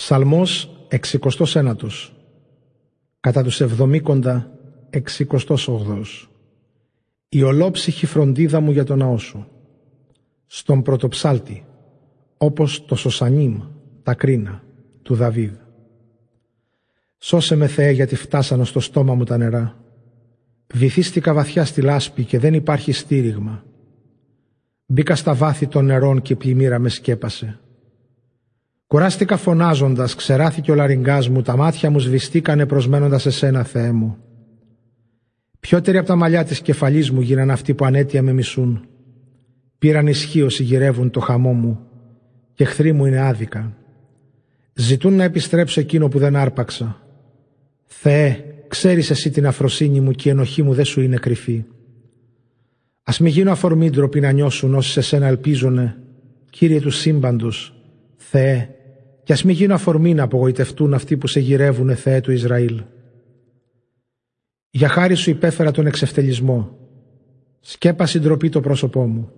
Ψαλμός 69 Κατά τους εβδομήκοντα 68 Η ολόψυχη φροντίδα μου για τον ναό σου. Στον πρωτοψάλτη Όπως το Σωσανίμ Τα κρίνα Του Δαβίδ. Σώσε με Θεέ γιατί φτάσανε στο στόμα μου τα νερά. Βυθίστηκα βαθιά στη λάσπη και δεν υπάρχει στήριγμα. Μπήκα στα βάθη των νερών και η πλημμύρα με σκέπασε Κουράστηκα φωνάζοντας, ξεράθηκε ο λαριγκάς μου, τα μάτια μου σβηστήκανε προσμένοντας εσένα, Θεέ μου. Πιότεροι από τα μαλλιά της κεφαλής μου γίναν αυτοί που ανέτεια με μισούν. Πήραν ισχύω γυρεύουν το χαμό μου και εχθροί μου είναι άδικα. Ζητούν να επιστρέψω εκείνο που δεν άρπαξα. Θεέ, ξέρεις εσύ την αφροσύνη μου και η ενοχή μου δεν σου είναι κρυφή. Α μην γίνω αφορμή ντροπή να νιώσουν όσοι σε σένα ελπίζουνε, κύριε του σύμπαντος, Θεέ, κι ας μην γίνω αφορμή να απογοητευτούν αυτοί που σε γυρεύουνε Θεέ του Ισραήλ. Για χάρη σου υπέφερα τον εξευτελισμό. Σκέπασε ντροπή το πρόσωπό μου.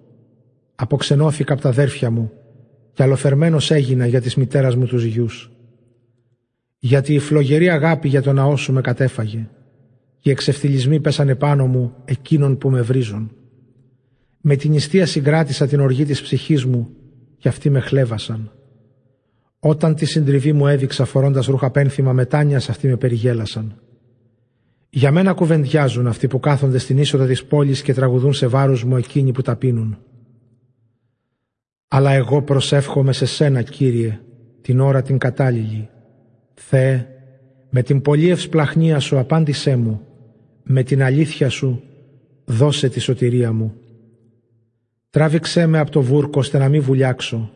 Αποξενώθηκα από τα αδέρφια μου και αλοφερμένος έγινα για της μητέρας μου τους γιους. Γιατί η φλογερή αγάπη για τον ναό σου με κατέφαγε και οι εξευτελισμοί πέσανε πάνω μου εκείνων που με βρίζουν. Με την ιστία συγκράτησα την οργή της ψυχής μου και αυτοί με χλέβασαν. Όταν τη συντριβή μου έδειξα φορώντας ρούχα πένθυμα μετάνια αυτοί με περιγέλασαν. Για μένα κουβεντιάζουν αυτοί που κάθονται στην είσοδο της πόλης και τραγουδούν σε βάρος μου εκείνοι που τα πίνουν. Αλλά εγώ προσεύχομαι σε σένα, Κύριε, την ώρα την κατάλληλη. Θεέ, με την πολλή ευσπλαχνία σου απάντησέ μου, με την αλήθεια σου δώσε τη σωτηρία μου. Τράβηξέ με από το βούρκο ώστε να μην βουλιάξω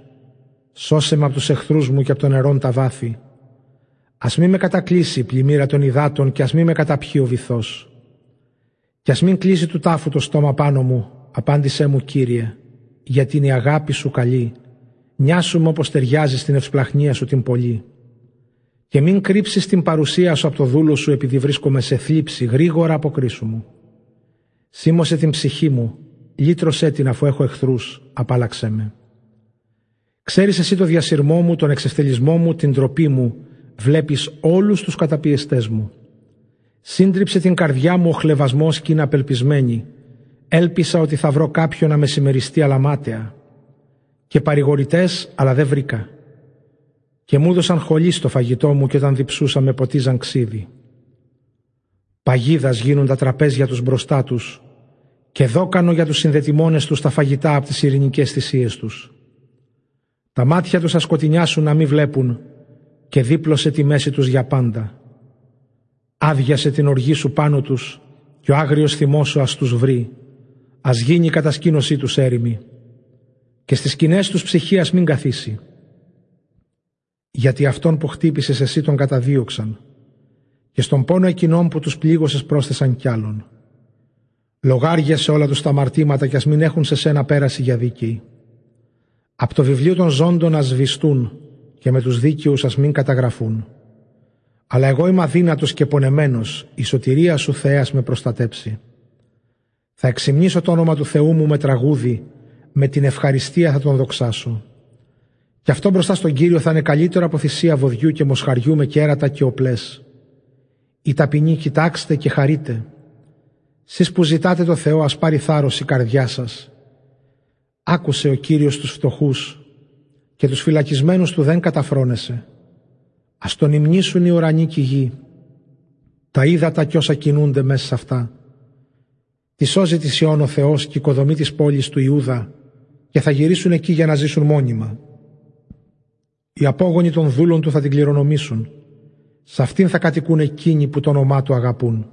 Σώσε με από τους εχθρούς μου και από τον νερόν τα βάθη. Ας μη με κατακλείσει η πλημμύρα των υδάτων και ας μη με καταπιεί ο βυθός. Και ας μην κλείσει του τάφου το στόμα πάνω μου, απάντησέ μου Κύριε, γιατί είναι η αγάπη σου καλή. Νιάσου με όπως ταιριάζει στην ευσπλαχνία σου την πολύ. Και μην κρύψεις την παρουσία σου από το δούλο σου επειδή βρίσκομαι σε θλίψη, γρήγορα αποκρίσου μου. Σίμωσε την ψυχή μου, λύτρωσέ την αφού έχω εχθρούς, απάλαξέ με. Ξέρεις εσύ το διασυρμό μου, τον εξευτελισμό μου, την τροπή μου. Βλέπεις όλους τους καταπιεστές μου. Σύντριψε την καρδιά μου ο χλεβασμός και είναι απελπισμένη. Έλπισα ότι θα βρω κάποιον να με συμμεριστεί αλαμάτεα. Και παρηγορητές, αλλά δεν βρήκα. Και μου έδωσαν χολή στο φαγητό μου και όταν διψούσα με ποτίζαν ξύδι. Παγίδας γίνουν τα τραπέζια τους μπροστά τους και δόκανο για τους συνδετημόνες τους τα φαγητά από τις ειρηνικές θυσίες τους. Τα μάτια τους ασκοτεινιάσουν να μην βλέπουν και δίπλωσε τη μέση τους για πάντα. Άδειασε την οργή σου πάνω τους και ο άγριος θυμός σου ας τους βρει. Ας γίνει η κατασκήνωσή τους έρημη και στις σκηνές τους ψυχίας μην καθίσει. Γιατί αυτόν που χτύπησες εσύ τον καταδίωξαν και στον πόνο εκείνων που τους πλήγωσες πρόσθεσαν κι άλλον. Λογάριασε όλα τους τα αμαρτήματα και ας μην έχουν σε σένα πέραση για δίκη. Από το βιβλίο των ζώντων να σβηστούν και με τους δίκαιους ας μην καταγραφούν. Αλλά εγώ είμαι αδύνατος και πονεμένος, η σωτηρία σου Θεάς με προστατέψει. Θα εξυμνήσω το όνομα του Θεού μου με τραγούδι, με την ευχαριστία θα τον δοξάσω. Και αυτό μπροστά στον Κύριο θα είναι καλύτερο από θυσία βοδιού και μοσχαριού με κέρατα και οπλές. Οι ταπεινοί κοιτάξτε και χαρείτε. Σεις που ζητάτε το Θεό ας πάρει θάρρος η καρδιά σας Άκουσε ο Κύριος τους φτωχούς και τους φυλακισμένους του δεν καταφρόνεσε. Ας τον υμνήσουν οι ουρανοί και η γη. Τα ύδατα κι όσα κινούνται μέσα σε αυτά. Τη σώζει της Σιών ο Θεός και οικοδομή της πόλης του Ιούδα και θα γυρίσουν εκεί για να ζήσουν μόνιμα. Οι απόγονοι των δούλων του θα την κληρονομήσουν. Σε αυτήν θα κατοικούν εκείνοι που το όνομά του αγαπούν.